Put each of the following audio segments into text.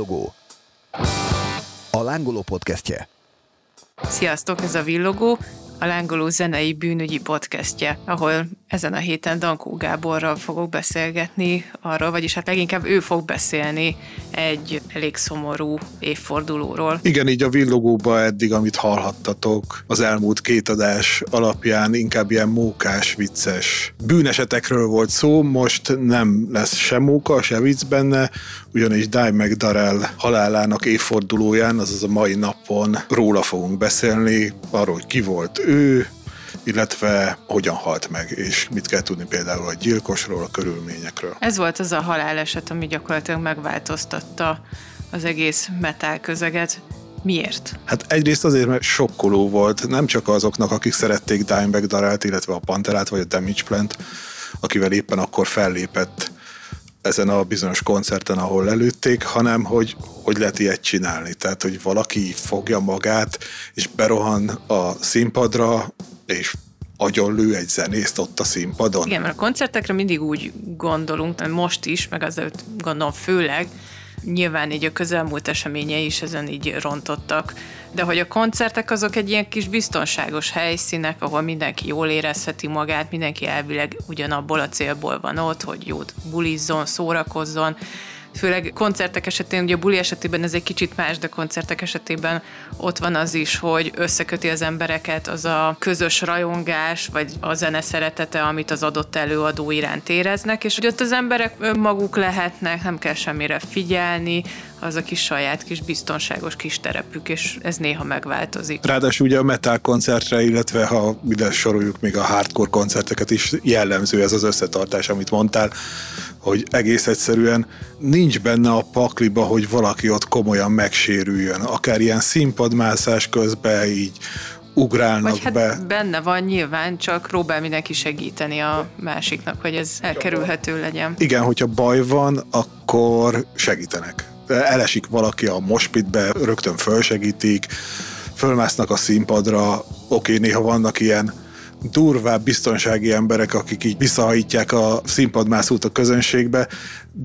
Villogó. A lángoló podcastje. Sziasztok, ez a Villogó, a lángoló zenei bűnügyi podcastje, ahol ezen a héten Dankó Gáborral fogok beszélgetni arról, vagyis hát leginkább ő fog beszélni egy elég szomorú évfordulóról. Igen, így a villogóba eddig, amit hallhattatok, az elmúlt két adás alapján inkább ilyen mókás, vicces bűnesetekről volt szó, most nem lesz se móka, se vicc benne, ugyanis Dimebag Darrell halálának évfordulóján, azaz a mai napon róla fogunk beszélni, arról, hogy ki volt ő, illetve hogyan halt meg, és mit kell tudni például a gyilkosról, a körülményekről. Ez volt az a haláleset, ami gyakorlatilag megváltoztatta az egész metal közeget. Miért? Hát egyrészt azért, mert sokkoló volt, nem csak azoknak, akik szerették Dimebag Darrellt, illetve a Panterát, vagy a Damage Plant, akivel éppen akkor fellépett ezen a bizonyos koncerten, ahol előtték, hanem hogy hogy lehet ilyet csinálni. Tehát, hogy valaki fogja magát, és berohan a színpadra, és agyonlő egy zenészt ott a színpadon. Igen, mert a koncertekre mindig úgy gondolunk, most is, meg azért gondolom főleg, nyilván így a közelmúlt eseményei is ezen így rontottak, de hogy a koncertek azok egy ilyen kis biztonságos helyszínek, ahol mindenki jól érezheti magát, mindenki elvileg ugyanabból a célból van ott, hogy jót bulizzon, szórakozzon, főleg koncertek esetén, ugye a buli esetében ez egy kicsit más, de koncertek esetében ott van az is, hogy összeköti az embereket az a közös rajongás, vagy a zene szeretete, amit az adott előadó iránt éreznek, és hogy ott az emberek önmaguk lehetnek, nem kell semmire figyelni, az a kis saját kis biztonságos kis terepük, és ez néha megváltozik. Ráadásul ugye a metal koncertre, illetve ha ide soroljuk még a hardcore koncerteket is jellemző ez az összetartás, amit mondtál, hogy egész egyszerűen nincs benne a pakliba, hogy valaki ott komolyan megsérüljön. Akár ilyen színpadmászás közben így ugrálnak Vagy hát be. benne van nyilván, csak próbál mindenki segíteni a másiknak, hogy ez elkerülhető legyen. Igen, hogyha baj van, akkor segítenek. Elesik valaki a mospitbe, rögtön fölsegítik, fölmásznak a színpadra, oké, néha vannak ilyen durvább biztonsági emberek, akik így visszahajítják a színpadmászót a közönségbe,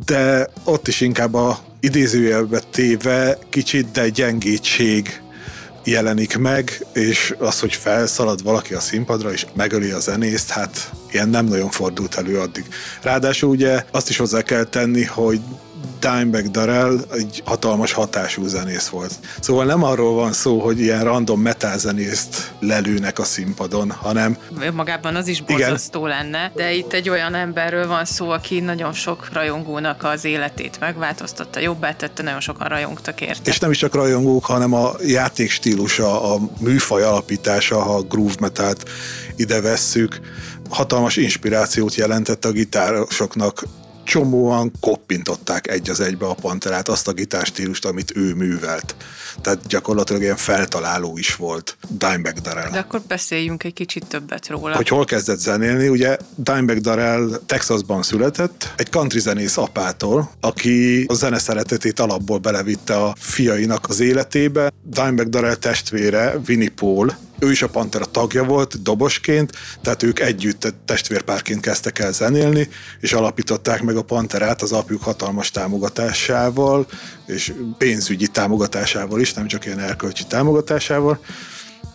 de ott is inkább a idézőjelbe téve kicsit, de gyengétség jelenik meg, és az, hogy felszalad valaki a színpadra, és megöli a zenészt, hát ilyen nem nagyon fordult elő addig. Ráadásul ugye azt is hozzá kell tenni, hogy Dimebag Darrell egy hatalmas hatású zenész volt. Szóval nem arról van szó, hogy ilyen random metal zenészt lelőnek a színpadon, hanem... Magában az is borzasztó igen. lenne, de itt egy olyan emberről van szó, aki nagyon sok rajongónak az életét megváltoztatta, jobbá tette, nagyon sokan rajongtak érte. És nem is csak rajongók, hanem a játékstílusa, a műfaj alapítása, ha a groove metalt ide vesszük, hatalmas inspirációt jelentett a gitárosoknak csomóan koppintották egy az egybe a Panterát, azt a gitárstílust, amit ő művelt. Tehát gyakorlatilag ilyen feltaláló is volt Dimebag Darrell. De akkor beszéljünk egy kicsit többet róla. Hogy hol kezdett zenélni, ugye Dimebag Darrell Texasban született, egy country zenész apától, aki a zene szeretetét alapból belevitte a fiainak az életébe. Dimebag Darrell testvére, Winnie Paul, ő is a Pantera tagja volt dobosként, tehát ők együtt testvérpárként kezdtek el zenélni, és alapították meg a Panterát az apjuk hatalmas támogatásával, és pénzügyi támogatásával is, nem csak ilyen erkölcsi támogatásával,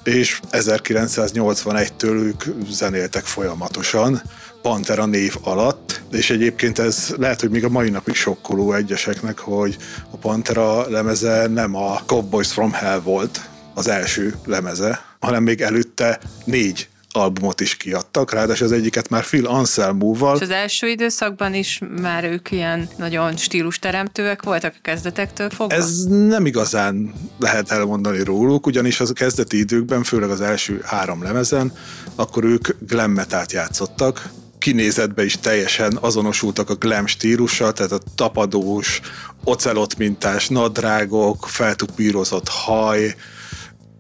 és 1981-től ők zenéltek folyamatosan, Pantera név alatt, és egyébként ez lehet, hogy még a mai napig sokkoló egyeseknek, hogy a Pantera lemeze nem a Cowboys from Hell volt az első lemeze, hanem még előtte négy albumot is kiadtak, ráadásul az egyiket már Phil Anselmóval. És az első időszakban is már ők ilyen nagyon stílusteremtőek voltak a kezdetektől fogva? Ez nem igazán lehet elmondani róluk, ugyanis az a kezdeti időkben, főleg az első három lemezen, akkor ők glam metalt játszottak, kinézetbe is teljesen azonosultak a glam stílussal, tehát a tapadós, ocelot mintás nadrágok, feltupírozott haj,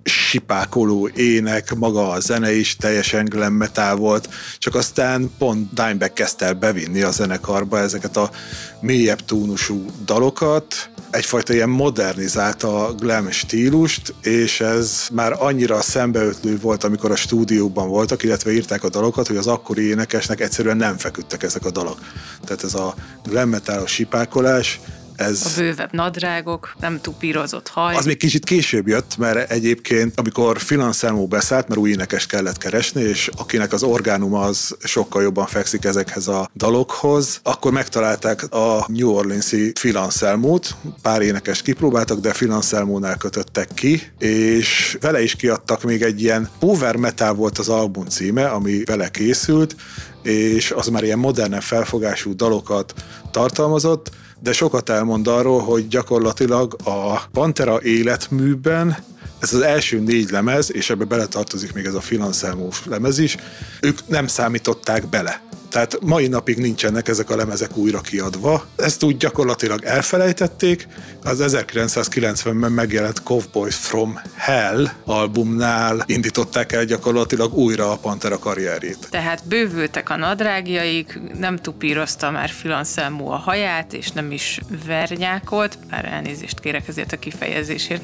sipákoló ének, maga a zene is teljesen glam metal volt, csak aztán pont Dimebag kezdte el bevinni a zenekarba ezeket a mélyebb tónusú dalokat, egyfajta ilyen modernizált a glam stílust, és ez már annyira szembeötlő volt, amikor a stúdióban voltak, illetve írták a dalokat, hogy az akkori énekesnek egyszerűen nem feküdtek ezek a dalok. Tehát ez a glam metal, a sipákolás, Ez... A bővebb nadrágok, nem tupírozott haj. Az még kicsit később jött, mert egyébként, amikor Phil Anselmo beszállt, mert új énekes kellett keresni, és akinek az orgánum az sokkal jobban fekszik ezekhez a dalokhoz, akkor megtalálták a New Orleans-i Phil Anselmo-t, pár énekes kipróbáltak, de Phil Anselmo-nál kötöttek ki, és vele is kiadtak még egy ilyen power metal volt az album címe, ami vele készült, és az már ilyen modern felfogású dalokat tartalmazott, de sokat elmond arról, hogy gyakorlatilag a Pantera életműben ez az első négy lemez, és ebbe beletartozik még ez a Phil lemez is, ők nem számították bele. Tehát mai napig nincsenek ezek a lemezek újra kiadva. Ezt úgy gyakorlatilag elfelejtették. Az 1990-ben megjelent Cowboys from Hell albumnál indították el gyakorlatilag újra a Pantera karrierjét. Tehát bővültek a nadrágjaik, nem tupírozta már Filanszámú a haját, és nem is vernyákolt, bár elnézést kérek ezért a kifejezésért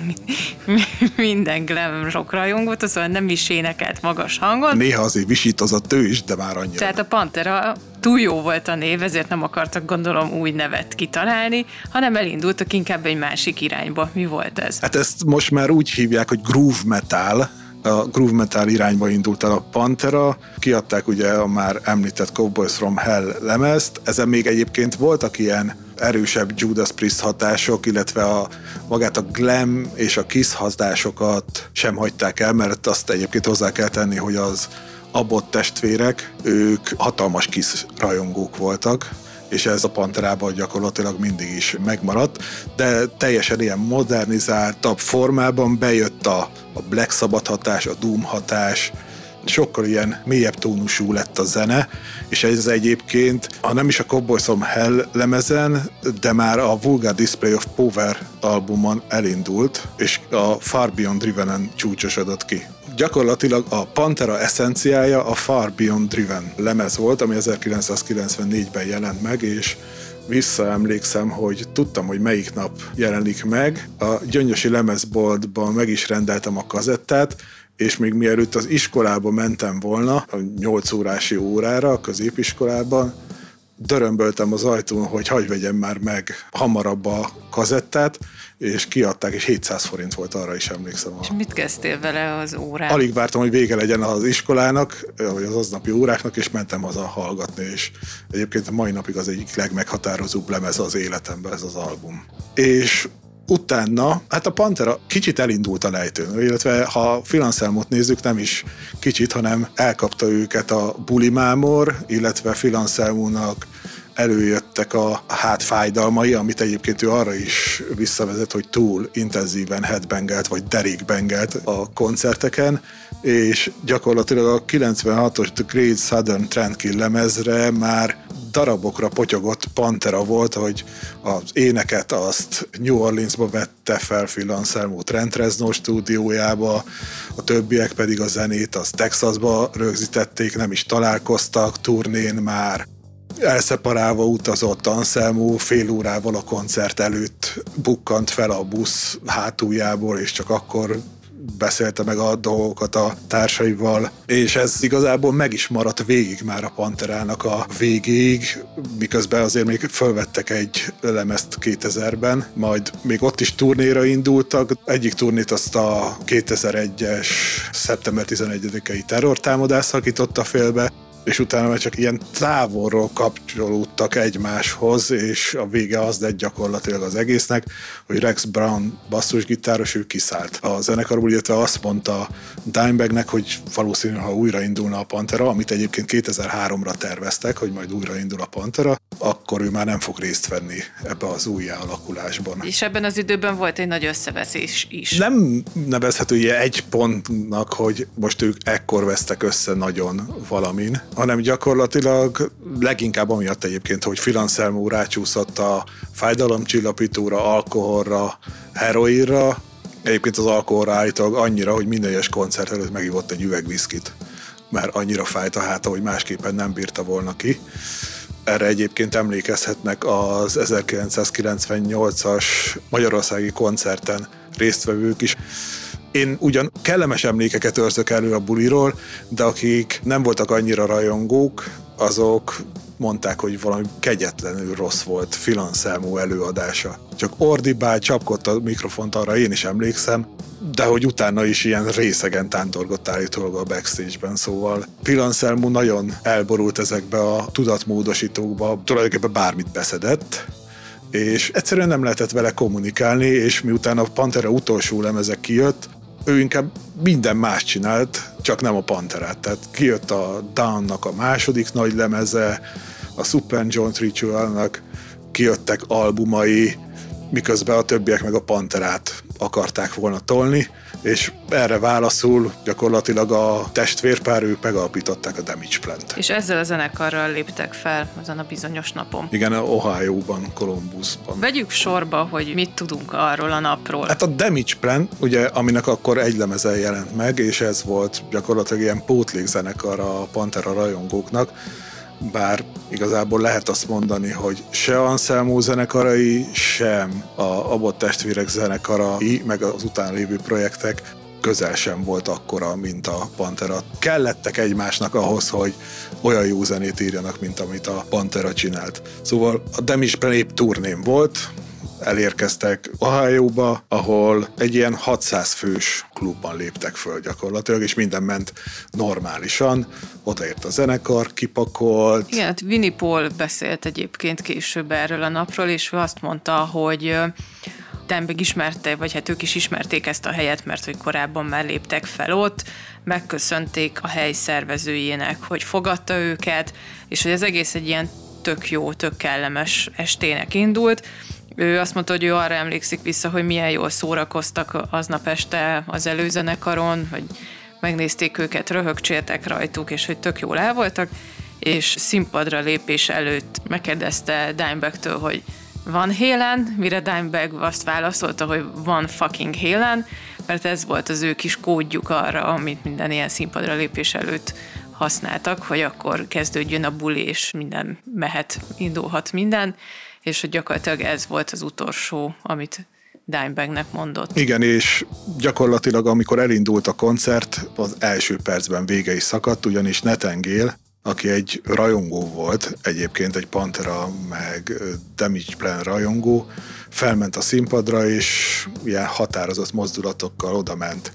minden glam rock rajongót, szóval nem is énekelt magas hangon. Néha azért visítozott ő is, de már annyira. Tehát a Pantera túl jó volt a név, ezért nem akartak gondolom új nevet kitalálni, hanem elindultak inkább egy másik irányba. Mi volt ez? Hát ezt most már úgy hívják, hogy groove metal, a groove metal irányba indult el a Pantera, kiadták ugye a már említett Cowboys from Hell lemezt, ezen még egyébként voltak ilyen erősebb Judas Priest hatások, illetve a, magát a glam és a kiss hatásokat sem hagyták el, mert azt egyébként hozzá kell tenni, hogy az Abbott testvérek, ők hatalmas kis rajongók voltak, és ez a Panterában gyakorlatilag mindig is megmaradt, de teljesen ilyen modernizáltabb formában bejött a, a Black Sabbath hatás, a Doom hatás, sokkal ilyen mélyebb tónusú lett a zene, és ez egyébként, ha nem is a Cowboys from Hell lemezen, de már a Vulgar Display of Power albumon elindult, és a Far Beyond Driven-en csúcsosodott ki gyakorlatilag a Pantera eszenciája a Far Beyond Driven lemez volt, ami 1994-ben jelent meg, és visszaemlékszem, hogy tudtam, hogy melyik nap jelenik meg. A Gyöngyösi lemezboltban meg is rendeltem a kazettát, és még mielőtt az iskolába mentem volna, a 8 órási órára a középiskolában, dörömböltem az ajtón, hogy hagyj vegyem már meg hamarabb a kazettát, és kiadták, és 700 forint volt, arra is emlékszem. És mit kezdtél vele az órán? Alig vártam, hogy vége legyen az iskolának, vagy az aznapi óráknak, és mentem haza hallgatni, és egyébként a mai napig az egyik legmeghatározóbb lemez az életemben ez az album. És utána, hát a Pantera kicsit elindult a lejtőn, illetve ha Filanselmot nézzük, nem is kicsit, hanem elkapta őket a bulimámor, illetve Filanselmónak előjöttek a hátfájdalmai, amit egyébként ő arra is visszavezet, hogy túl intenzíven headbangelt, vagy derékbengelt a koncerteken, és gyakorlatilag a 96-os The Great Southern Trendkill lemezre már darabokra potyogott Pantera volt, hogy az éneket azt New Orleansba vette fel Phil Anselmo Trent Reznor stúdiójába, a többiek pedig a zenét az Texasba rögzítették, nem is találkoztak turnén már. Elszeparálva utazott Anselmo, fél órával a koncert előtt bukkant fel a busz hátuljából, és csak akkor beszélte meg a dolgokat a társaival, és ez igazából meg is maradt végig már a Panterának a végéig, miközben azért még fölvettek egy lemezt 2000-ben, majd még ott is turnéra indultak. Egyik turnét azt a 2001-es szeptember 11-i terrortámadás szakította félbe, és utána már csak ilyen távolról kapcsolódtak egymáshoz, és a vége az lett gyakorlatilag az egésznek, hogy Rex Brown basszusgitáros, ő kiszállt a zenekarból, illetve azt mondta Dimebagnek, hogy valószínűleg, ha újraindulna a Pantera, amit egyébként 2003-ra terveztek, hogy majd újraindul a Pantera, akkor ő már nem fog részt venni ebbe az új alakulásban. És ebben az időben volt egy nagy összeveszés is. Nem nevezhető ilyen egy pontnak, hogy most ők ekkor vesztek össze nagyon valamin, hanem gyakorlatilag leginkább amiatt egyébként, hogy Phil Anselmo rácsúszott a fájdalomcsillapítóra, alkoholra, heroinra, Egyébként az alkoholra állítólag annyira, hogy minden egyes koncert előtt megivott egy üveg viszkit, mert annyira fájt a háta, hogy másképpen nem bírta volna ki. Erre egyébként emlékezhetnek az 1998-as Magyarországi koncerten résztvevők is. Én ugyan kellemes emlékeket őrzök elő a buliról, de akik nem voltak annyira rajongók, azok mondták, hogy valami kegyetlenül rossz volt Phil Anselmo előadása. Csak ordibál, csapkodta a mikrofont, arra én is emlékszem, de hogy utána is ilyen részegen tántorgott állítólag a backstage-ben, szóval Phil Anselmo nagyon elborult ezekbe a tudatmódosítókba, tulajdonképpen bármit beszedett, és egyszerűen nem lehetett vele kommunikálni, és miután a Pantera utolsó lemeze kijött, ő inkább minden más csinált, csak nem a Panterát. Tehát kijött a Down-nak a második nagy lemeze, a Super John Ritualnak kijöttek albumai, miközben a többiek meg a Panterát akarták volna tolni, és erre válaszul gyakorlatilag a testvérpár, ők megalapították a Damage Plant. És ezzel a zenekarral léptek fel azon a bizonyos napon. Igen, Ohio-ban, Columbusban. Vegyük sorba, hogy mit tudunk arról a napról. Hát a Damage Plant, ugye, aminek akkor egy lemeze jelent meg, és ez volt gyakorlatilag ilyen pótlékzenekar a Pantera rajongóknak, bár igazából lehet azt mondani, hogy se Anselmo zenekarai, sem a Abbott testvérek zenekarai, meg az után lévő projektek közel sem volt akkora, mint a Pantera. Kellettek egymásnak ahhoz, hogy olyan jó zenét írjanak, mint amit a Pantera csinált. Szóval a Demisben épp turném volt, elérkeztek Ohio-ba, ahol egy ilyen 600 fős klubban léptek föl gyakorlatilag, és minden ment normálisan. Odaért a zenekar, kipakolt. Igen, hát Winnie Paul beszélt egyébként később erről a napról, és ő azt mondta, hogy Denbeg ismerte, vagy hát ők is ismerték ezt a helyet, mert hogy korábban már léptek fel ott, megköszönték a hely szervezőjének, hogy fogadta őket, és hogy az egész egy ilyen tök jó, tök kellemes estének indult, ő azt mondta, hogy ő arra emlékszik vissza, hogy milyen jól szórakoztak aznap este az előzenekaron, hogy megnézték őket, röhögcséltek rajtuk, és hogy tök jól el voltak, és színpadra lépés előtt megkérdezte Dimebag-től, hogy van Hélen, mire Dimebag azt válaszolta, hogy van fucking Hélen, mert ez volt az ő kis kódjuk arra, amit minden ilyen színpadra lépés előtt használtak, hogy akkor kezdődjön a buli, és minden mehet, indulhat minden, és hogy gyakorlatilag ez volt az utolsó, amit Dimebagnek mondott. Igen, és gyakorlatilag amikor elindult a koncert, az első percben vége is szakadt, ugyanis Netengél, aki egy rajongó volt, egyébként egy Pantera meg Damage Plan rajongó, felment a színpadra, és ilyen határozott mozdulatokkal odament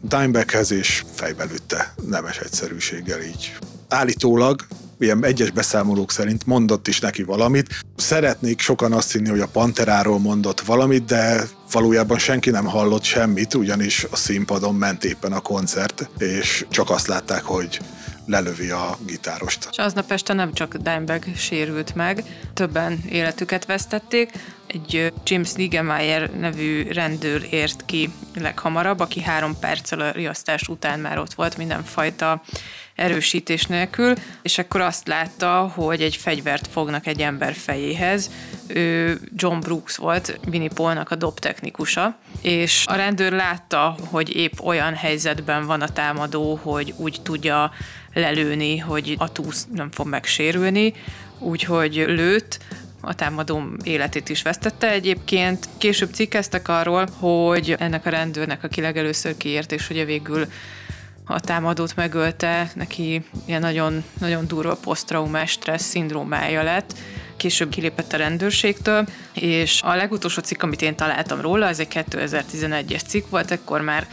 Dimebaghez, és fejbelütte nemes egyszerűséggel így. Állítólag ilyen egyes beszámolók szerint mondott is neki valamit. Szeretnék sokan azt hinni, hogy a Panteráról mondott valamit, de valójában senki nem hallott semmit, ugyanis a színpadon ment éppen a koncert, és csak azt látták, hogy lelövi a gitárost. És aznap este nem csak Dimebag sérült meg, többen életüket vesztették. Egy James Nigemeyer nevű rendőr ért ki leghamarabb, aki három perccel a riasztás után már ott volt mindenfajta erősítés nélkül, és akkor azt látta, hogy egy fegyvert fognak egy ember fejéhez. Ő John Brooks volt, Winnie Paulnak a dobtechnikusa, és a rendőr látta, hogy épp olyan helyzetben van a támadó, hogy úgy tudja lelőni, hogy a túsz nem fog megsérülni, úgyhogy lőtt, a támadó életét is vesztette egyébként. Később cikkeztek arról, hogy ennek a rendőrnek, aki legelőször kiért, és ugye végül a támadót megölte, neki ilyen nagyon, nagyon durva posztraumás stressz szindrómája lett, később kilépett a rendőrségtől, és a legutolsó cikk, amit én találtam róla, ez egy 2011-es cikk volt, ekkor már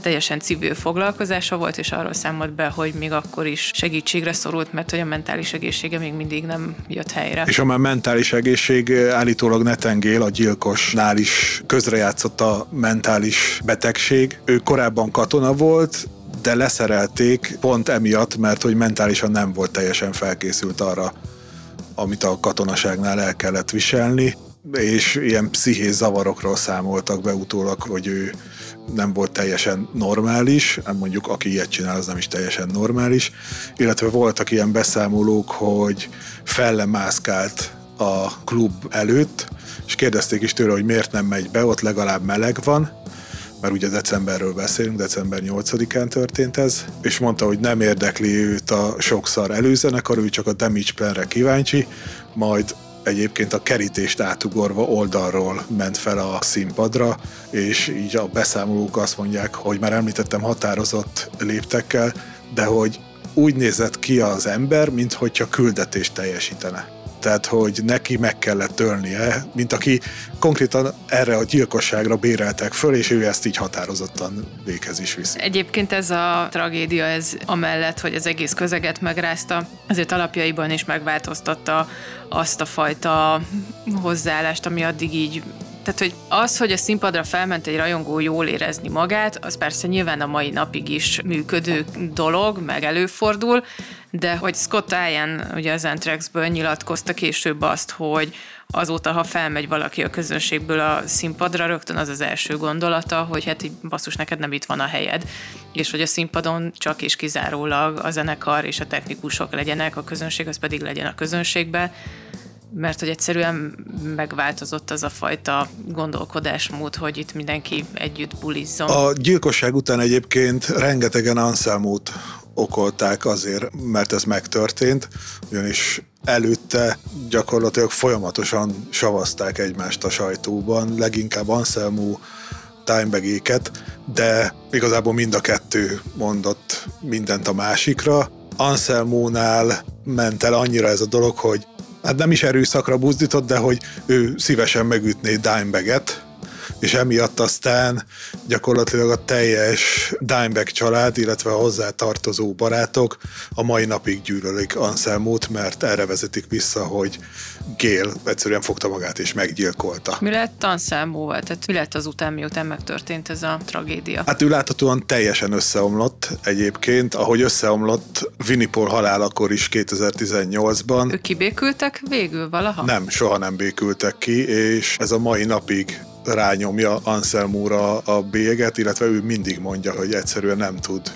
teljesen civil foglalkozása volt, és arról számolt be, hogy még akkor is segítségre szorult, mert hogy a mentális egészsége még mindig nem jött helyre. És a már mentális egészség állítólag Netengél, a gyilkosnál is közrejátszott a mentális betegség. Ő korábban katona volt, de leszerelték pont emiatt, mert hogy mentálisan nem volt teljesen felkészült arra, amit a katonaságnál el kellett viselni, és ilyen pszichés zavarokról számoltak be utólag, hogy ő nem volt teljesen normális, mondjuk aki ilyet csinál, az nem is teljesen normális, illetve voltak ilyen beszámolók, hogy fellemászkált a klub előtt, és kérdezték is tőle, hogy miért nem megy be, ott legalább meleg van, mert ugye decemberről beszélünk, december 8-án történt ez, és mondta, hogy nem érdekli őt a sokszor előzenekar, ő csak a Damage Planre kíváncsi, majd egyébként a kerítést átugorva oldalról ment fel a színpadra, és így a beszámolók azt mondják, hogy már említettem határozott léptekkel, de hogy úgy nézett ki az ember, mintha küldetést teljesítene. Tehát, hogy neki meg kellett ölnie, mint aki konkrétan erre a gyilkosságra béreltek föl, és ő ezt így határozottan véghez is viszi. Egyébként ez a tragédia, ez amellett, hogy az egész közeget megrázta, azért alapjaiban is megváltoztatta azt a fajta hozzáállást, ami addig így tehát, hogy az, hogy a színpadra felment egy rajongó jól érezni magát, az persze nyilván a mai napig is működő dolog, meg előfordul, de hogy Scott Ian ugye az Antraxből nyilatkozta később azt, hogy azóta, ha felmegy valaki a közönségből a színpadra, rögtön az az első gondolata, hogy hát így basszus, neked nem itt van a helyed, és hogy a színpadon csak és kizárólag a zenekar és a technikusok legyenek, a közönség az pedig legyen a közönségbe, mert hogy egyszerűen megváltozott az a fajta gondolkodásmód, hogy itt mindenki együtt bulizzon. A gyilkosság után egyébként rengetegen Anselmót okolták azért, mert ez megtörtént, ugyanis előtte gyakorlatilag folyamatosan savazták egymást a sajtóban, leginkább Anselmo timebagéket, de igazából mind a kettő mondott mindent a másikra. Anselmónál ment el annyira ez a dolog, hogy hát nem is erőszakra buzdított, de hogy ő szívesen megütné Dimebaget, és emiatt aztán gyakorlatilag a teljes Dimebag család, illetve a hozzá tartozó barátok a mai napig gyűlölik Anselmót, mert erre vezetik vissza, hogy Gél egyszerűen fogta magát és meggyilkolta. Mi lett Anselmóval? Tehát mi lett azután, miután megtörtént ez a tragédia? Hát ő láthatóan teljesen összeomlott egyébként, ahogy összeomlott Winnie Paul halálakor is 2018-ban. Ők kibékültek végül valaha? Nem, soha nem békültek ki, és ez a mai napig rányomja Anselmóra a bélyeget, illetve ő mindig mondja, hogy egyszerűen nem tud.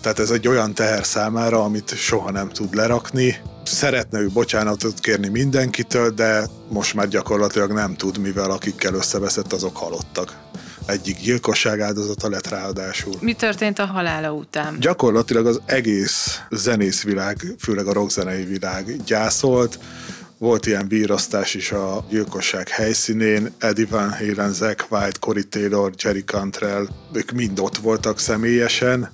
Tehát ez egy olyan teher számára, amit soha nem tud lerakni. Szeretne ő bocsánatot kérni mindenkitől, de most már gyakorlatilag nem tud, mivel akikkel összeveszett, azok halottak egyik gyilkosság áldozata lett ráadásul. Mi történt a halála után? Gyakorlatilag az egész zenészvilág, főleg a rockzenei világ gyászolt. Volt ilyen vírasztás is a gyilkosság helyszínén. Eddie Van Halen, Zach White, Cory Taylor, Jerry Cantrell, ők mind ott voltak személyesen.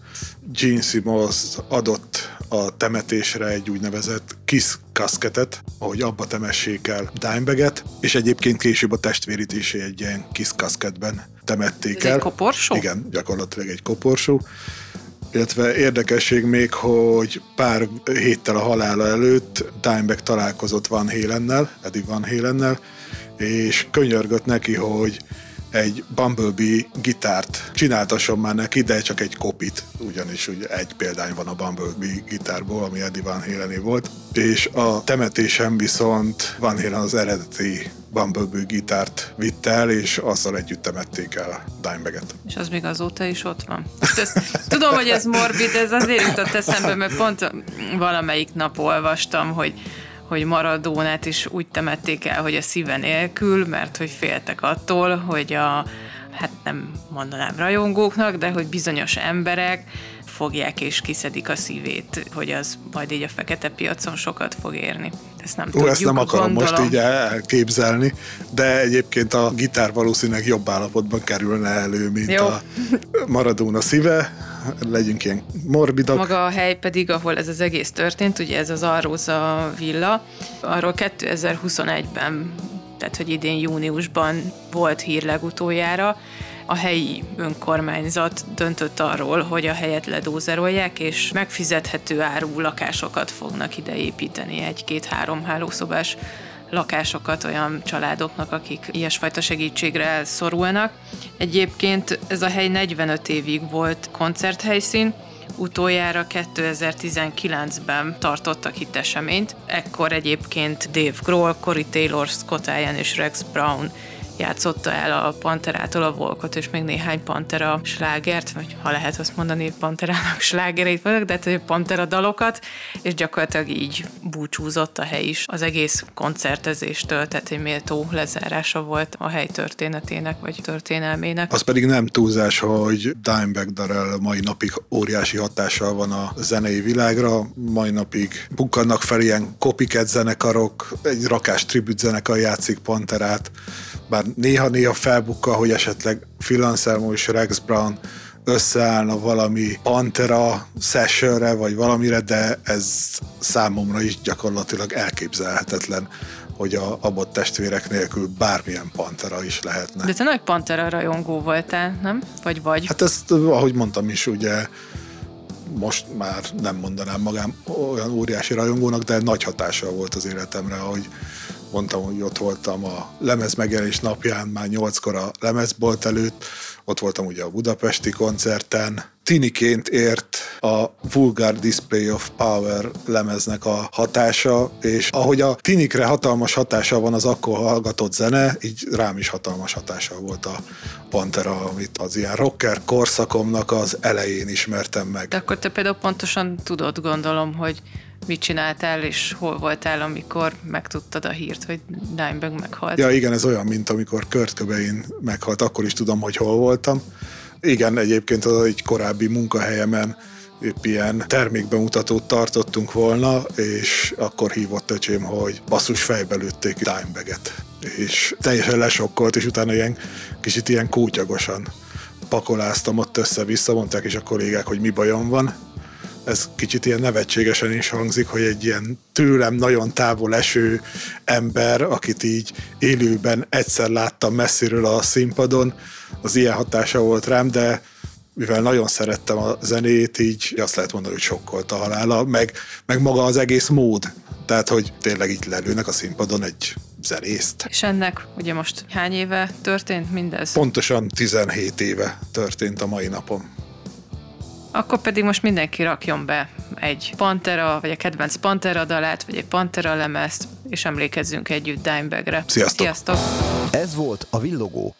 Gene Simmons adott a temetésre egy úgynevezett kiss kaszketet, ahogy abba temessék el Dimebaget, és egyébként később a testvérítési egy ilyen kiss kaszketben temették Ez el. egy koporsó? Igen, gyakorlatilag egy koporsó. Illetve érdekesség még, hogy pár héttel a halála előtt Dimebag találkozott Van Halennel, Eddie Van Halennel, és könyörgött neki, hogy egy Bumblebee gitárt csináltasson már neki, de csak egy kopit, ugyanis ugye egy példány van a Bumblebee gitárból, ami Eddie Van Halené volt, és a temetésen viszont Van Halen az eredeti Bumblebee gitárt vitte el, és azzal együtt temették el Dimebaget. És az még azóta is ott van. Hát ez, tudom, hogy ez morbid, ez azért jutott eszembe, mert pont valamelyik nap olvastam, hogy hogy Maradónát is úgy temették el, hogy a szíve nélkül, mert hogy féltek attól, hogy a, hát nem mondanám rajongóknak, de hogy bizonyos emberek fogják és kiszedik a szívét, hogy az majd így a fekete piacon sokat fog érni. Ezt nem Ó, tudjuk, ezt nem akarom gondolom. most így elképzelni, de egyébként a gitár valószínűleg jobb állapotban kerülne elő, mint Jó. a Maradona szíve. Legyünk ilyen morbidak. Maga a hely pedig, ahol ez az egész történt, ugye ez az Arrosa villa, arról 2021-ben, tehát hogy idén júniusban volt hír legutoljára, a helyi önkormányzat döntött arról, hogy a helyet ledózerolják, és megfizethető áru lakásokat fognak ide építeni, egy-két-három hálószobás lakásokat olyan családoknak, akik ilyesfajta segítségre szorulnak. Egyébként ez a hely 45 évig volt koncerthelyszín, utoljára 2019-ben tartottak itt eseményt. Ekkor egyébként Dave Grohl, Cory Taylor, Scott Ian és Rex Brown játszotta el a Panterától a Volkot, és még néhány Pantera slágert, vagy ha lehet azt mondani, Panterának slágereit vannak, de hát Pantera dalokat, és gyakorlatilag így búcsúzott a hely is az egész koncertezéstől, tehát egy méltó lezárása volt a hely történetének, vagy történelmének. Az pedig nem túlzás, hogy Dimebag Darrell mai napig óriási hatással van a zenei világra. Mai napig bukkannak fel ilyen copycat zenekarok, egy rakás tribut zenekar játszik Panterát, bár néha-néha felbukka, hogy esetleg Phil Anselmo és Rex Brown összeállna valami Pantera sessionre, vagy valamire, de ez számomra is gyakorlatilag elképzelhetetlen hogy a Abbott testvérek nélkül bármilyen Pantera is lehetne. De te nagy Pantera rajongó voltál, nem? Vagy vagy? Hát ezt, ahogy mondtam is, ugye most már nem mondanám magám olyan óriási rajongónak, de nagy hatással volt az életemre, ahogy mondtam, hogy ott voltam a lemez megjelenés napján, már nyolckor a lemezbolt előtt, ott voltam ugye a budapesti koncerten. Tiniként ért a Vulgar Display of Power lemeznek a hatása, és ahogy a tinikre hatalmas hatása van az akkor hallgatott zene, így rám is hatalmas hatása volt a Pantera, amit az ilyen rocker korszakomnak az elején ismertem meg. De akkor te például pontosan tudod, gondolom, hogy mit csináltál, és hol voltál, amikor megtudtad a hírt, hogy Dimebag meghalt. Ja, igen, ez olyan, mint amikor Kurt Cobain meghalt, akkor is tudom, hogy hol voltam. Igen, egyébként az egy korábbi munkahelyemen épp ilyen termékbemutatót tartottunk volna, és akkor hívott öcsém, hogy basszus fejbe lőtték Dimebaget. És teljesen lesokkolt, és utána ilyen kicsit ilyen kútyagosan pakoláztam ott össze-vissza, mondták is a kollégák, hogy mi bajom van, ez kicsit ilyen nevetségesen is hangzik, hogy egy ilyen tőlem nagyon távol eső ember, akit így élőben egyszer láttam messziről a színpadon, az ilyen hatása volt rám, de mivel nagyon szerettem a zenét, így azt lehet mondani, hogy sokkolt a halála, meg, meg maga az egész mód. Tehát, hogy tényleg így lelőnek a színpadon egy zenészt. És ennek ugye most hány éve történt mindez? Pontosan 17 éve történt a mai napon. Akkor pedig most mindenki rakjon be egy Pantera, vagy a kedvenc Pantera dalát, vagy egy Pantera lemezt, és emlékezzünk együtt Dimebagre. Sziasztok! Sziasztok! Ez volt a Villogó